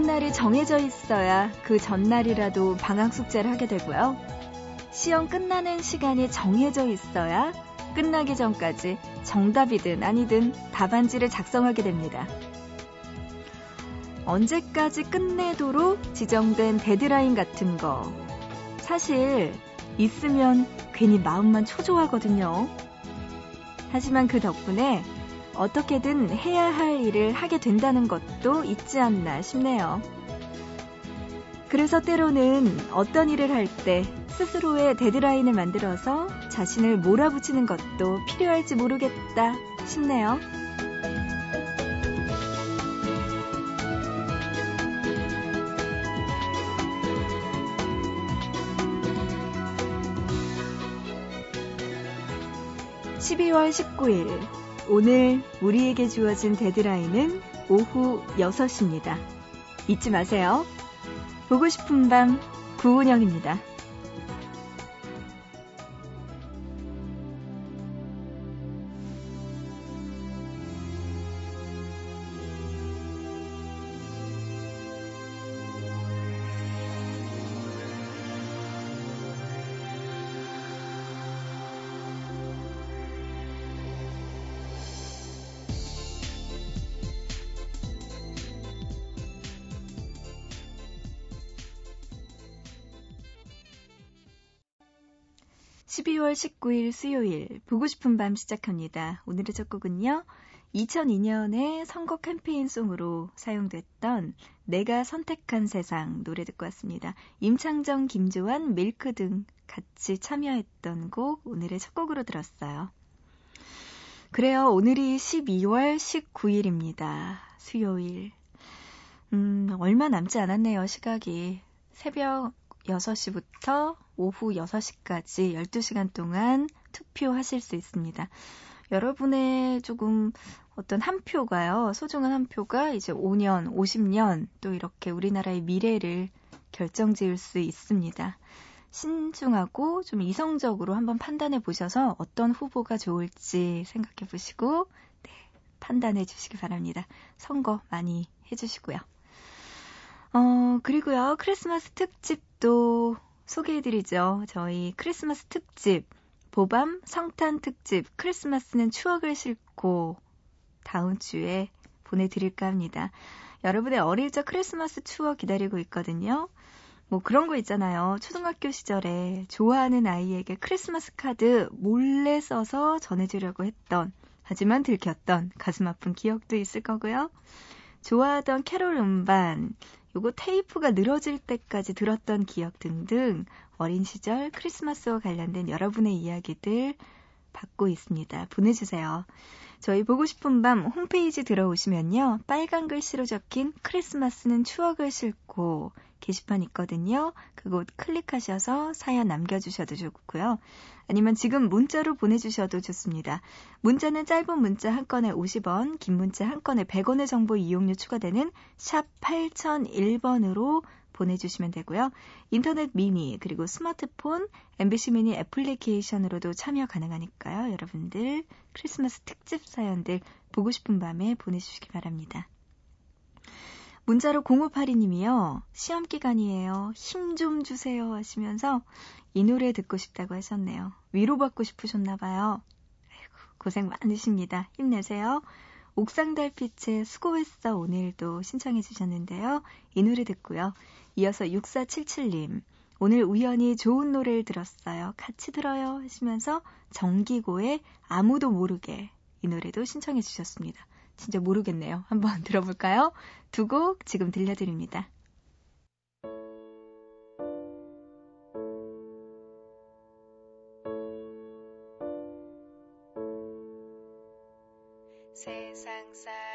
개학날이 정해져 있어야 그 전날이라도 방학 숙제를 하게 되고요. 시험 끝나는 시간이 정해져 있어야 끝나기 전까지 정답이든 아니든 답안지를 작성하게 됩니다. 언제까지 끝내도록 지정된 데드라인 같은 거. 사실 있으면 괜히 마음만 초조하거든요. 하지만 그 덕분에 어떻게든 해야 할 일을 하게 된다는 것도 있지 않나 싶네요. 그래서 때로는 어떤 일을 할 때 스스로의 데드라인을 만들어서 자신을 몰아붙이는 것도 필요할지 모르겠다 싶네요. 12월 19일 오늘 우리에게 주어진 데드라인은 오후 6시입니다. 잊지 마세요. 보고 싶은 밤 구은영입니다. 12월 19일 수요일 보고 싶은 밤 시작합니다. 오늘의 첫 곡은요. 2002년에 선거 캠페인 송으로 사용됐던 내가 선택한 세상 노래 듣고 왔습니다. 임창정, 김조한, 밀크 등 같이 참여했던 곡 오늘의 첫 곡으로 들었어요. 그래요. 오늘이 12월 19일입니다. 수요일. 음, 얼마 남지 않았네요, 시각이. 새벽 6시부터 오후 6시까지 12시간 동안 투표하실 수 있습니다. 여러분의 조금 어떤 한 표가요, 소중한 한 표가 이제 5년, 50년 또 이렇게 우리나라의 미래를 결정 지을 수 있습니다. 신중하고 좀 이성적으로 한번 판단해 보셔서 어떤 후보가 좋을지 생각해 보시고, 네, 판단해 주시기 바랍니다. 선거 많이 해 주시고요. 어, 그리고요, 크리스마스 특집 도 소개해드리죠. 저희 크리스마스 특집, 보밤 성탄 특집, 크리스마스는 추억을 싣고 다음 주에 보내드릴까 합니다. 여러분의 어릴 적 크리스마스 추억 기다리고 있거든요. 뭐 그런 거 있잖아요. 초등학교 시절에 좋아하는 아이에게 크리스마스 카드 몰래 써서 전해주려고 했던, 하지만 들켰던 가슴 아픈 기억도 있을 거고요. 좋아하던 캐롤 음반, 요거 테이프가 늘어질 때까지 들었던 기억 등등 어린 시절 크리스마스와 관련된 여러분의 이야기들 받고 있습니다. 보내주세요. 저희 보고 싶은 밤 홈페이지 들어오시면요. 빨간 글씨로 적힌 크리스마스는 추억을 싣고 게시판 있거든요. 그곳 클릭하셔서 사연 남겨주셔도 좋고요. 아니면 지금 문자로 보내주셔도 좋습니다. 문자는 짧은 문자 한 건에 50원, 긴 문자 한 건에 100원의 정보 이용료 추가되는 샵 8001번으로 보내주시면 되고요. 인터넷 미니 그리고 스마트폰 MBC 미니 애플리케이션으로도 참여 가능하니까요. 여러분들 크리스마스 특집 사연들 보고 싶은 밤에 보내주시기 바랍니다. 문자로 0582님이요. 시험 기간이에요. 힘 좀 주세요 하시면서 이 노래 듣고 싶다고 하셨네요. 위로받고 싶으셨나 봐요. 고생 많으십니다. 힘내세요. 옥상 달빛의 수고했어 오늘도 신청해 주셨는데요. 이 노래 듣고요. 이어서 6477님. 오늘 우연히 좋은 노래를 들었어요. 같이 들어요 하시면서 정기고의 아무도 모르게 이 노래도 신청해 주셨습니다. 진짜 모르겠네요. 한번 들어볼까요? 두 곡 지금 들려드립니다. 세상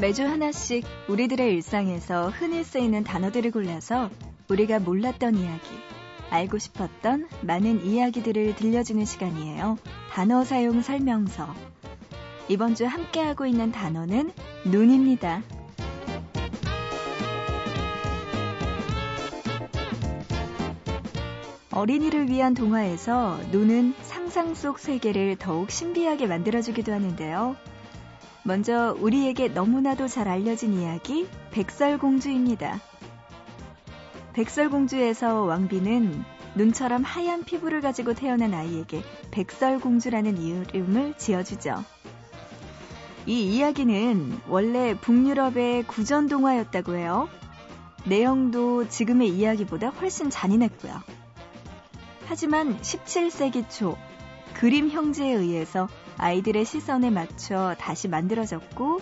매주 하나씩 우리들의 일상에서 흔히 쓰이는 단어들을 골라서 우리가 몰랐던 이야기, 알고 싶었던 많은 이야기들을 들려주는 시간이에요. 단어 사용 설명서. 이번 주 함께하고 있는 단어는 눈입니다. 어린이를 위한 동화에서 눈은 상상 속 세계를 더욱 신비하게 만들어주기도 하는데요. 먼저 우리에게 너무나도 잘 알려진 이야기 백설공주입니다. 백설공주에서 왕비는 눈처럼 하얀 피부를 가지고 태어난 아이에게 백설공주라는 이름을 지어주죠. 이 이야기는 원래 북유럽의 구전 동화였다고 해요. 내용도 지금의 이야기보다 훨씬 잔인했고요. 하지만 17세기 초 그림 형제에 의해서 아이들의 시선에 맞춰 다시 만들어졌고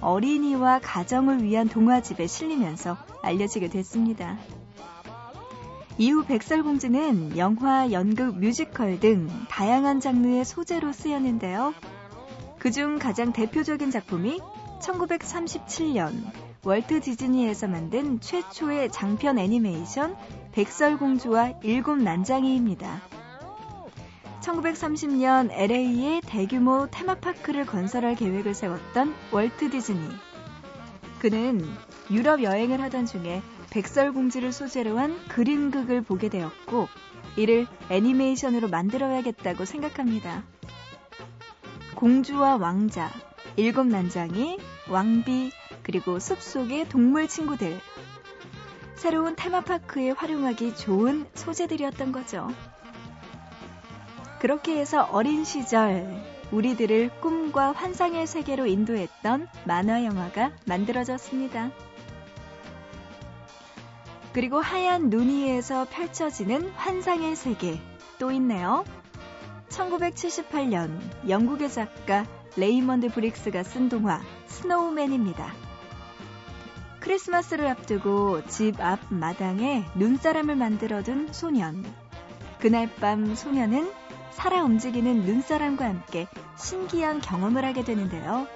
어린이와 가정을 위한 동화집에 실리면서 알려지게 됐습니다. 이후 백설공주는 영화, 연극, 뮤지컬 등 다양한 장르의 소재로 쓰였는데요. 그중 가장 대표적인 작품이 1937년 월트 디즈니에서 만든 최초의 장편 애니메이션 백설공주와 일곱 난장이입니다. 1930년 LA에 대규모 테마파크를 건설할 계획을 세웠던 월트 디즈니. 그는 유럽 여행을 하던 중에 백설공주를 소재로 한 그림극을 보게 되었고, 이를 애니메이션으로 만들어야겠다고 생각합니다. 공주와 왕자, 일곱 난장이, 왕비, 그리고 숲속의 동물 친구들. 새로운 테마파크에 활용하기 좋은 소재들이었던 거죠. 그렇게 해서 어린 시절 우리들을 꿈과 환상의 세계로 인도했던 만화 영화가 만들어졌습니다. 그리고 하얀 눈 위에서 펼쳐지는 환상의 세계 또 있네요. 1978년 영국의 작가 레이먼드 브릭스가 쓴 동화 Snowman입니다. 크리스마스를 앞두고 집 앞 마당에 눈사람을 만들어둔 소년. 그날 밤 소년은 살아 움직이는 눈사람과 함께 신기한 경험을 하게 되는데요.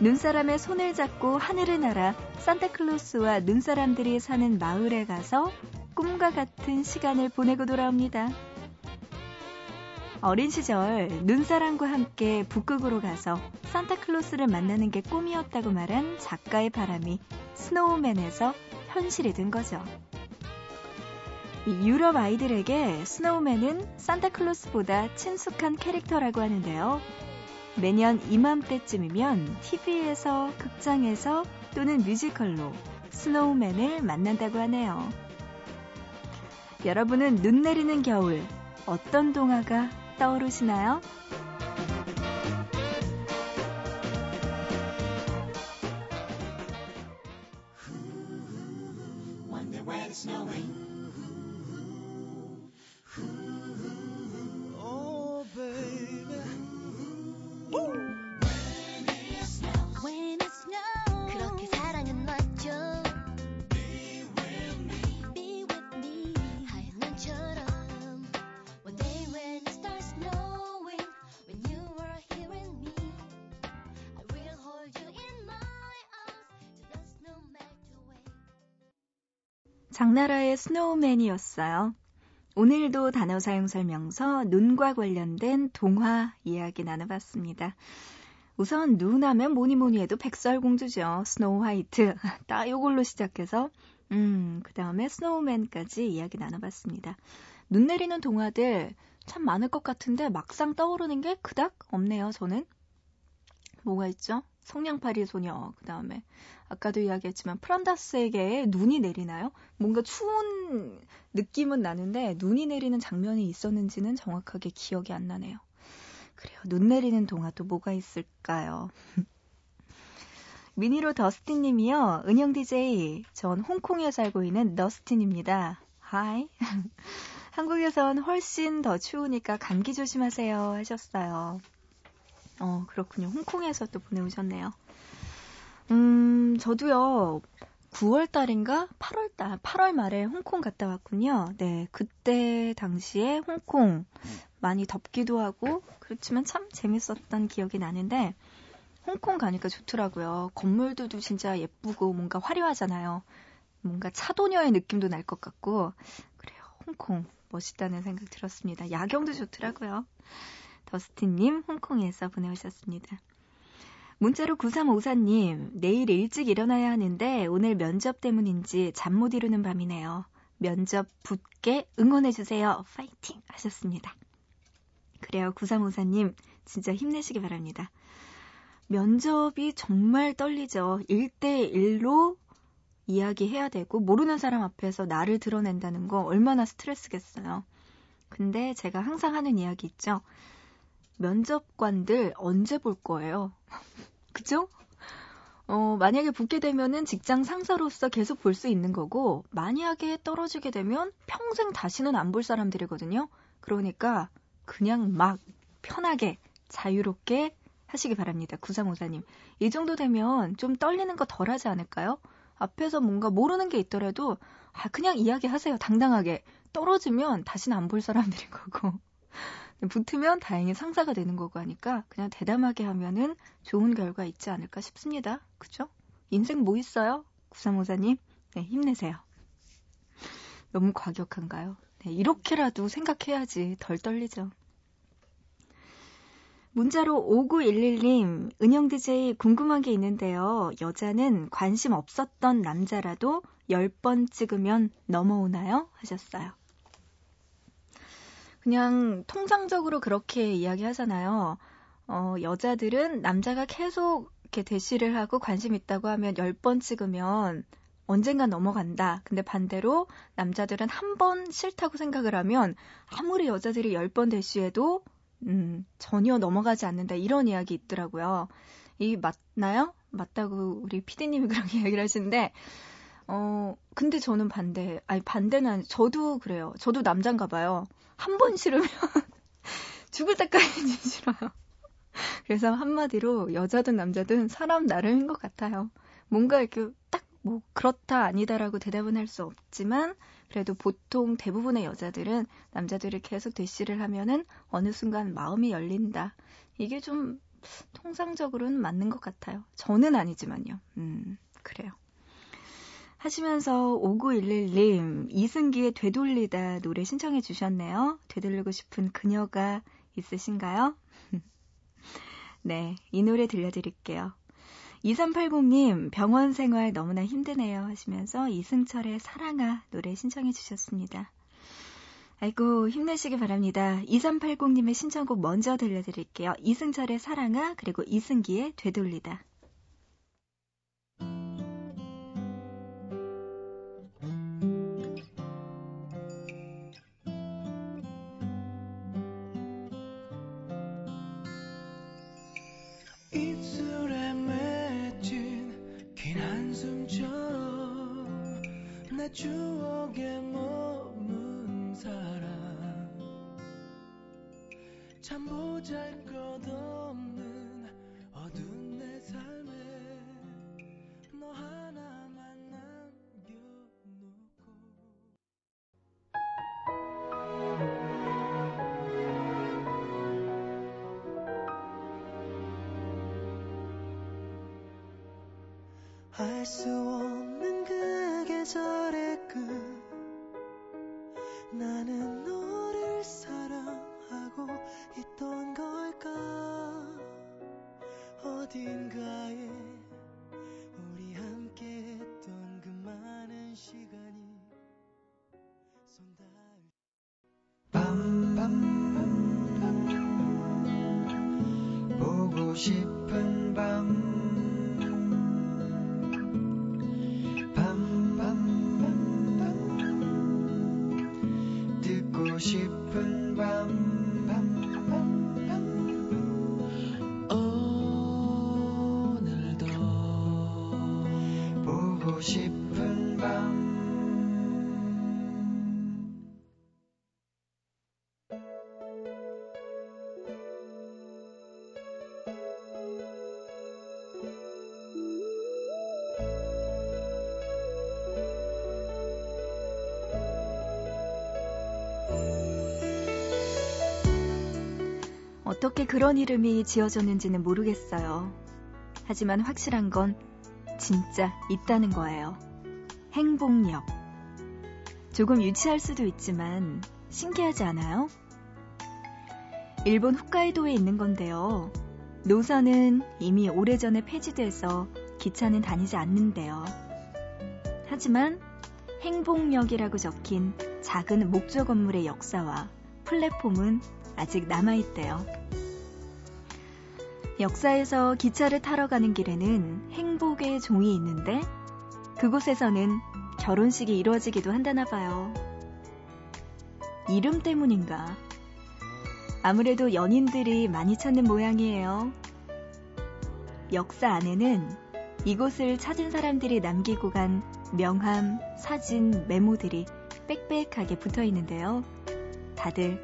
눈사람의 손을 잡고 하늘을 날아 산타클로스와 눈사람들이 사는 마을에 가서 꿈과 같은 시간을 보내고 돌아옵니다. 어린 시절 눈사람과 함께 북극으로 가서 산타클로스를 만나는 게 꿈이었다고 말한 작가의 바람이 Snowman에서 현실이 된 거죠. 유럽 아이들에게 Snowman은 산타클로스보다 친숙한 캐릭터라고 하는데요. 매년 이맘때쯤이면 TV에서, 극장에서 또는 뮤지컬로 Snowman을 만난다고 하네요. 여러분은 눈 내리는 겨울 어떤 동화가 떠오르시나요? 장나라의 Snowman이었어요. 오늘도 단어 사용 설명서 눈과 관련된 동화 이야기 나눠봤습니다. 우선 눈 하면 뭐니 뭐니 해도 백설공주죠. Snow White. 딱 요걸로 시작해서 음, 그 다음에 Snowman까지 이야기 나눠봤습니다. 눈 내리는 동화들 참 많을 것 같은데 막상 떠오르는 게 그닥 없네요, 저는. 뭐가 있죠? 성냥팔이 소녀, 그 다음에 아까도 이야기했지만 프란다스에게 눈이 내리나요? 뭔가 추운 느낌은 나는데 눈이 내리는 장면이 있었는지는 정확하게 기억이 안 나네요. 그래요. 눈 내리는 동화 또 뭐가 있을까요? 미니로 더스틴 님이요. 은영 DJ. 전 홍콩에 살고 있는 더스틴입니다. 하이. 한국에선 훨씬 더 추우니까 감기 조심하세요 하셨어요. 어, 그렇군요. 홍콩에서 또 보내오셨네요. 음, 저도요, 9월 달인가? 8월 달, 8월 말에 홍콩 갔다 왔군요. 네, 그때 당시에 홍콩 많이 덥기도 하고, 그렇지만 참 재밌었던 기억이 나는데, 홍콩 가니까 좋더라고요. 건물들도 진짜 예쁘고 뭔가 화려하잖아요. 뭔가 차도녀의 느낌도 날 것 같고 그래요. 홍콩 멋있다는 생각 들었습니다. 야경도 좋더라고요. 더스틴님 홍콩에서 보내오셨습니다. 문자로 9354님, 내일 일찍 일어나야 하는데 오늘 면접 때문인지 잠 못 이루는 밤이네요. 면접 붙게 응원해주세요. 파이팅! 하셨습니다. 그래요. 9354님, 진짜 힘내시기 바랍니다. 면접이 정말 떨리죠. 1대1로 이야기해야 되고, 모르는 사람 앞에서 나를 드러낸다는 거 얼마나 스트레스겠어요. 근데 제가 항상 하는 이야기 있죠. 면접관들 언제 볼 거예요? 그죠? 어, 만약에 붙게 되면은 직장 상사로서 계속 볼 수 있는 거고, 만약에 떨어지게 되면 평생 다시는 안 볼 사람들이거든요. 그러니까 그냥 막 편하게 자유롭게 하시기 바랍니다. 구상오사님. 이 정도 되면 좀 떨리는 거 덜 하지 않을까요? 앞에서 뭔가 모르는 게 있더라도, 아, 그냥 이야기하세요. 당당하게. 떨어지면 다시는 안 볼 사람들인 거고. 붙으면 다행히 상사가 되는 거고 하니까 그냥 대담하게 하면은 좋은 결과 있지 않을까 싶습니다. 그죠? 인생 뭐 있어요? 구삼오사님, 네, 힘내세요. 너무 과격한가요? 네, 이렇게라도 생각해야지 덜 떨리죠. 문자로 5911님, 은영 DJ 궁금한 게 있는데요. 여자는 관심 없었던 남자라도 10번 찍으면 넘어오나요? 하셨어요. 그냥 통상적으로 그렇게 이야기하잖아요. 어, 여자들은 남자가 계속 이렇게 대시를 하고 관심 있다고 하면 10번 찍으면 언젠간 넘어간다. 근데 반대로 남자들은 한 번 싫다고 생각을 하면 아무리 여자들이 10번 대시해도 음, 전혀 넘어가지 않는다. 이런 이야기 있더라고요. 이 맞나요? 맞다고 우리 피디님이 그렇게 이야기를 하시는데 어, 근데 저는 반대. 아니 반대는 저도 그래요. 저도 남잔가 봐요. 한 번 싫으면 죽을 때까지 싫어요. 그래서 한마디로 여자든 남자든 사람 나름인 것 같아요. 뭔가 이렇게 딱 뭐 그렇다 아니다라고 대답은 할 수 없지만 그래도 보통 대부분의 여자들은 남자들이 계속 대시를 하면은 어느 순간 마음이 열린다. 이게 좀 통상적으로는 맞는 것 같아요. 저는 아니지만요. 음, 그래요. 하시면서 5911님, 이승기의 되돌리다 노래 신청해 주셨네요. 되돌리고 싶은 그녀가 있으신가요? 네, 이 노래 들려드릴게요. 2380님, 병원 생활 너무나 힘드네요. 하시면서 이승철의 사랑아 노래 신청해 주셨습니다. 아이고, 힘내시기 바랍니다. 2380님의 신청곡 먼저 들려드릴게요. 이승철의 사랑아, 그리고 이승기의 되돌리다. 추억에 머문 사람. 참 보잘 것 없 보고 싶은 밤 어떻게 그런 이름이 지어졌는지는 모르겠어요. 하지만 확실한 건 진짜 있다는 거예요. 행복력. 조금 유치할 수도 있지만 신기하지 않아요? 일본 홋카이도에 있는 건데요. 노선은 이미 오래전에 폐지돼서 기차는 다니지 않는데요. 하지만 행복역이라고 적힌 작은 목조 건물의 역사와 플랫폼은 아직 남아있대요. 역사에서 기차를 타러 가는 길에는 행복의 종이 있는데 그곳에서는 결혼식이 이루어지기도 한다나 봐요. 이름 때문인가? 아무래도 연인들이 많이 찾는 모양이에요. 역사 안에는 이곳을 찾은 사람들이 남기고 간 명함, 사진, 메모들이 빽빽하게 붙어 있는데요. 다들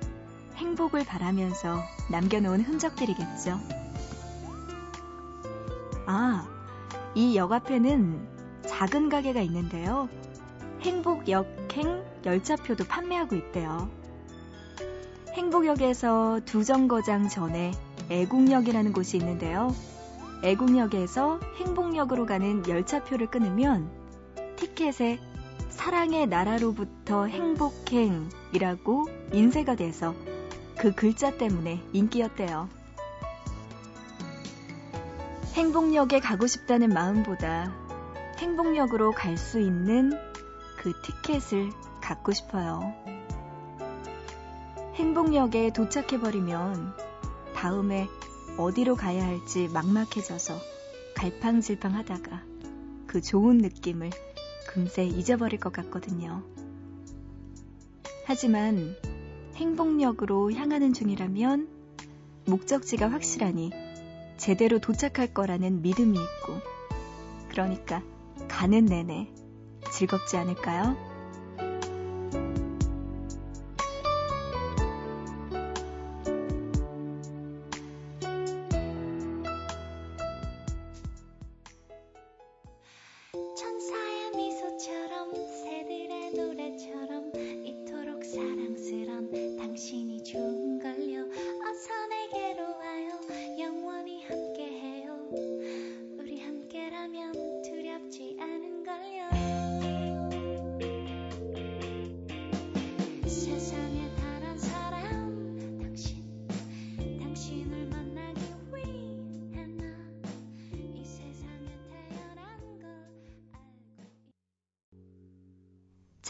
행복을 바라면서 남겨놓은 흔적들이겠죠. 아, 이 역 앞에는 작은 가게가 있는데요. 행복 역행 열차표도 판매하고 있대요. 행복역에서 두 정거장 전에 애국역이라는 곳이 있는데요. 애국역에서 행복역으로 가는 열차표를 끊으면 티켓에 사랑의 나라로부터 행복행이라고 인쇄가 돼서 그 글자 때문에 인기였대요. 행복역에 가고 싶다는 마음보다 행복역으로 갈 수 있는 그 티켓을 갖고 싶어요. 행복역에 도착해버리면 다음에 어디로 가야 할지 막막해져서 갈팡질팡 하다가 그 좋은 느낌을 금세 잊어버릴 것 같거든요. 하지만 행복역으로 향하는 중이라면 목적지가 확실하니 제대로 도착할 거라는 믿음이 있고, 그러니까 가는 내내 즐겁지 않을까요?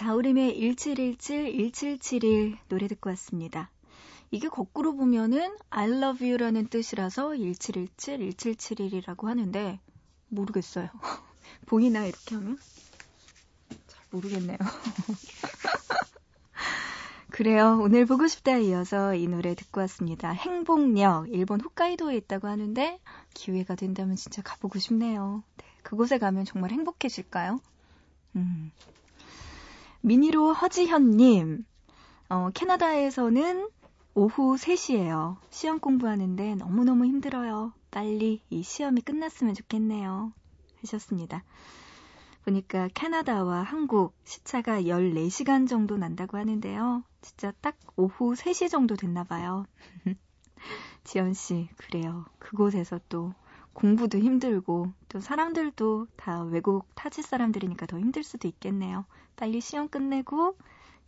자우림의 1717, 1771 노래 듣고 왔습니다. 이게 거꾸로 보면은 I love you라는 뜻이라서 1717, 1771이라고 하는데 모르겠어요. 보이나 이렇게 하면? 잘 모르겠네요. 그래요. 오늘 보고 싶다 이어서 이 노래 듣고 왔습니다. 행복역, 일본 홋카이도에 있다고 하는데 기회가 된다면 진짜 가보고 싶네요. 네, 그곳에 가면 정말 행복해질까요? 음. 미니로 허지현님, 어, 캐나다에서는 오후 3시예요. 시험 공부하는데 너무너무 힘들어요. 빨리 이 시험이 끝났으면 좋겠네요. 하셨습니다. 보니까 캐나다와 한국 시차가 14시간 정도 난다고 하는데요. 진짜 딱 오후 3시 정도 됐나 봐요. 지연 씨, 그래요. 그곳에서 또 공부도 힘들고 또 사람들도 다 외국 타지 사람들이니까 더 힘들 수도 있겠네요. 빨리 시험 끝내고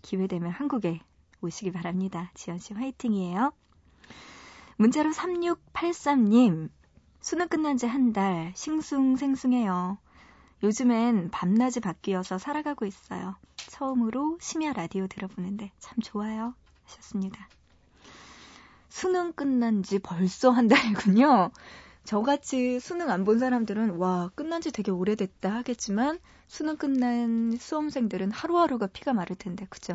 기회 되면 한국에 오시기 바랍니다. 지연 씨 화이팅이에요. 문자로 3683님, 수능 끝난 지 한 달, 싱숭생숭해요. 요즘엔 밤낮이 바뀌어서 살아가고 있어요. 처음으로 심야 라디오 들어보는데 참 좋아요. 하셨습니다. 수능 끝난 지 벌써 한 달이군요. 저같이 수능 안 본 사람들은 와 끝난 지 되게 오래됐다 하겠지만 수능 끝난 수험생들은 하루하루가 피가 마를 텐데 그죠?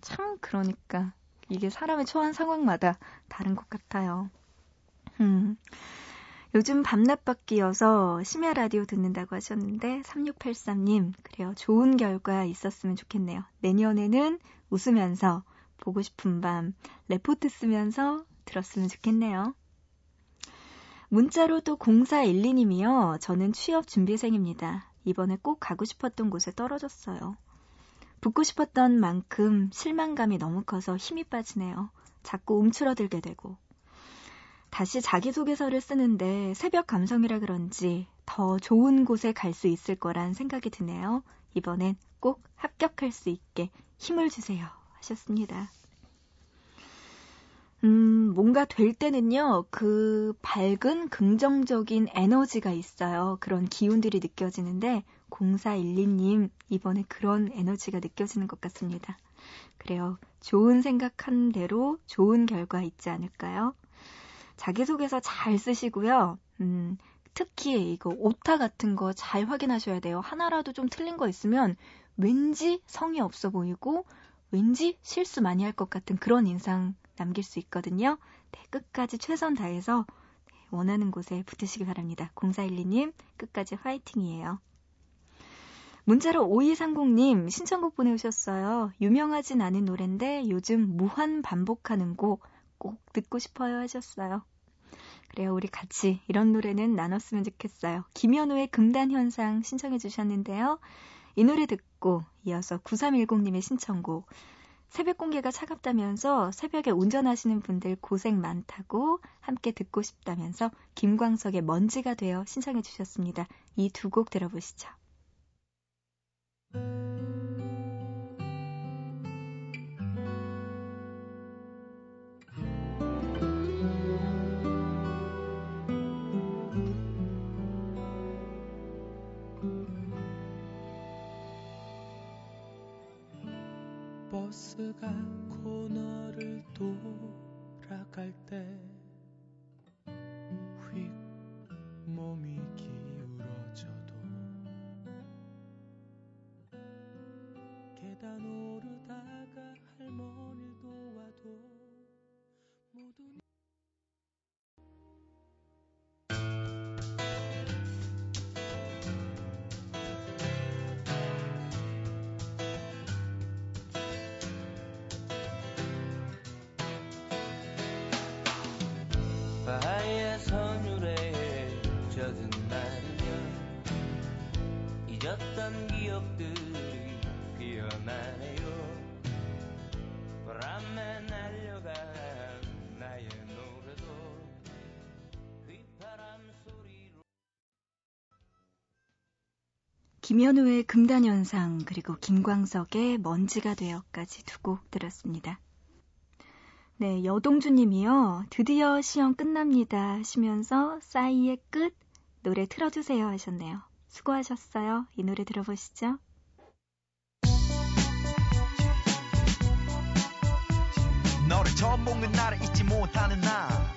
참 그러니까 이게 사람의 처한 상황마다 다른 것 같아요. 음. 요즘 밤낮 바뀌어서 심야 라디오 듣는다고 하셨는데 3683님 그래요. 좋은 결과 있었으면 좋겠네요. 내년에는 웃으면서 보고 싶은 밤 레포트 쓰면서 들었으면 좋겠네요. 문자로 또 0412님이요. 저는 취업 준비생입니다. 이번에 꼭 가고 싶었던 곳에 떨어졌어요. 붙고 싶었던 만큼 실망감이 너무 커서 힘이 빠지네요. 자꾸 움츠러들게 되고. 다시 자기소개서를 쓰는데 새벽 감성이라 그런지 더 좋은 곳에 갈 수 있을 거란 생각이 드네요. 이번엔 꼭 합격할 수 있게 힘을 주세요. 하셨습니다. 음, 뭔가 될 때는요, 그 밝은 긍정적인 에너지가 있어요. 그런 기운들이 느껴지는데, 0412님, 이번에 그런 에너지가 느껴지는 것 같습니다. 그래요. 좋은 생각한 대로 좋은 결과 있지 않을까요? 자기소개서 잘 쓰시고요. 음, 특히 이거 오타 같은 거 잘 확인하셔야 돼요. 하나라도 좀 틀린 거 있으면 왠지 성의 없어 보이고 왠지 실수 많이 할 것 같은 그런 인상 남길 수 있거든요. 네, 끝까지 최선 다해서 네, 원하는 곳에 붙으시기 바랍니다. 0412님, 끝까지 화이팅이에요. 문자로 5230님 신청곡 보내오셨어요. 유명하진 않은 노래인데 요즘 무한 반복하는 곡 꼭 듣고 싶어요 하셨어요. 그래요, 우리 같이 이런 노래는 나눴으면 좋겠어요. 김현우의 금단현상 신청해 주셨는데요. 이 노래 듣고 이어서 9310님의 신청곡 새벽 공기가 차갑다면서 새벽에 운전하시는 분들 고생 많다고 함께 듣고 싶다면서 김광석의 먼지가 되어 신청해 주셨습니다. 이 두 곡 들어보시죠. 버스가 코너를 돌아갈 때 젖은 날이면 잊었던 기억들이 피어나네요 바람에 날려간 나의 노래도 휘파람 소리로 김현우의 금단현상 그리고 김광석의 먼지가 되어까지 두 곡 들었습니다. 네, 여동주 님이요. 드디어 시험 끝납니다 하시면서 싸이의 끝 노래 틀어주세요 하셨네요. 수고하셨어요. 이 노래 들어보시죠. 너를 처음 본 나를 잊지 못하는 나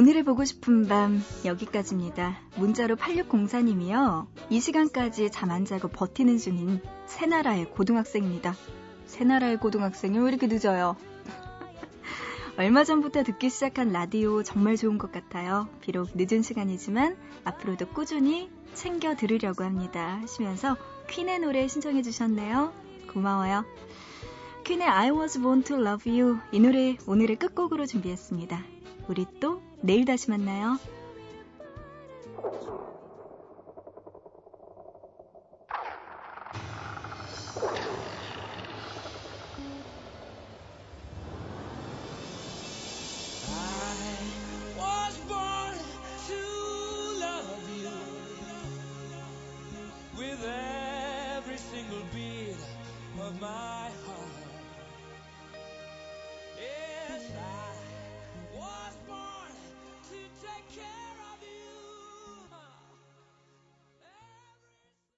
오늘을 보고 싶은 밤 여기까지입니다. 문자로 8604님이요. 이 시간까지 잠 안 자고 버티는 중인 새나라의 고등학생입니다. 새나라의 고등학생이 왜 이렇게 늦어요? 얼마 전부터 듣기 시작한 라디오 정말 좋은 것 같아요. 비록 늦은 시간이지만 앞으로도 꾸준히 챙겨 들으려고 합니다. 하시면서 퀸의 노래 신청해 주셨네요. 고마워요. 퀸의 I was born to love you 이 노래 오늘의 끝곡으로 준비했습니다. 우리 또 내일 다시 만나요.